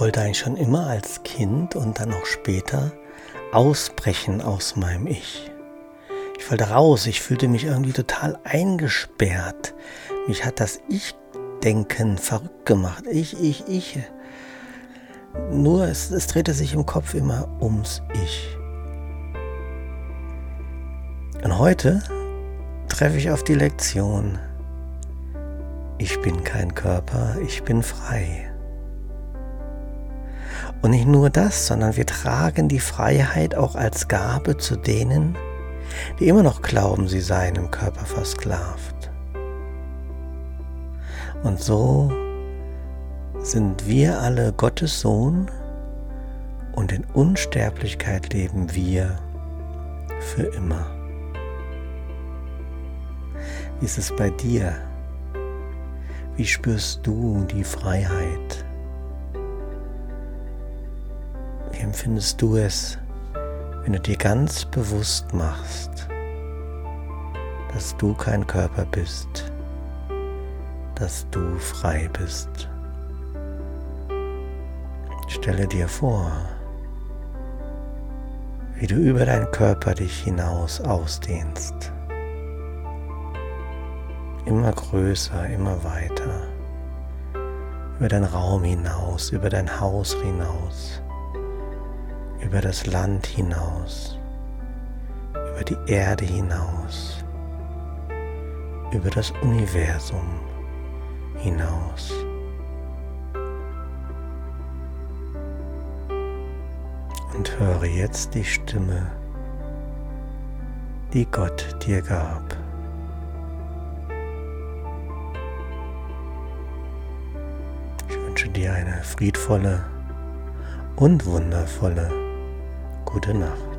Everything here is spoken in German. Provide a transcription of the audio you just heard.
wollte eigentlich schon immer als Kind und dann auch später ausbrechen aus meinem Ich. Ich wollte raus, ich fühlte mich irgendwie total eingesperrt. Mich hat das Ich-Denken verrückt gemacht. Ich, ich, ich. Nur es, es drehte sich im Kopf immer ums Ich. Und heute treffe ich auf die Lektion, ich bin kein Körper, ich bin frei. Und nicht nur das, sondern wir tragen die Freiheit auch als Gabe zu denen, die immer noch glauben, sie seien im Körper versklavt. Und so sind wir alle Gottes Sohn und in Unsterblichkeit leben wir für immer. Wie ist es bei dir? Wie spürst du die Freiheit? Empfindest du es, wenn du dir ganz bewusst machst, dass du kein Körper bist, dass du frei bist? Stelle dir vor, wie du über deinen Körper dich hinaus ausdehnst. Immer größer, immer weiter. Über deinen Raum hinaus, über dein Haus hinaus über das Land hinaus, über die Erde hinaus, über das Universum hinaus. Und höre jetzt die Stimme, die Gott dir gab. Ich wünsche dir eine friedvolle und wundervolle Gute Nacht.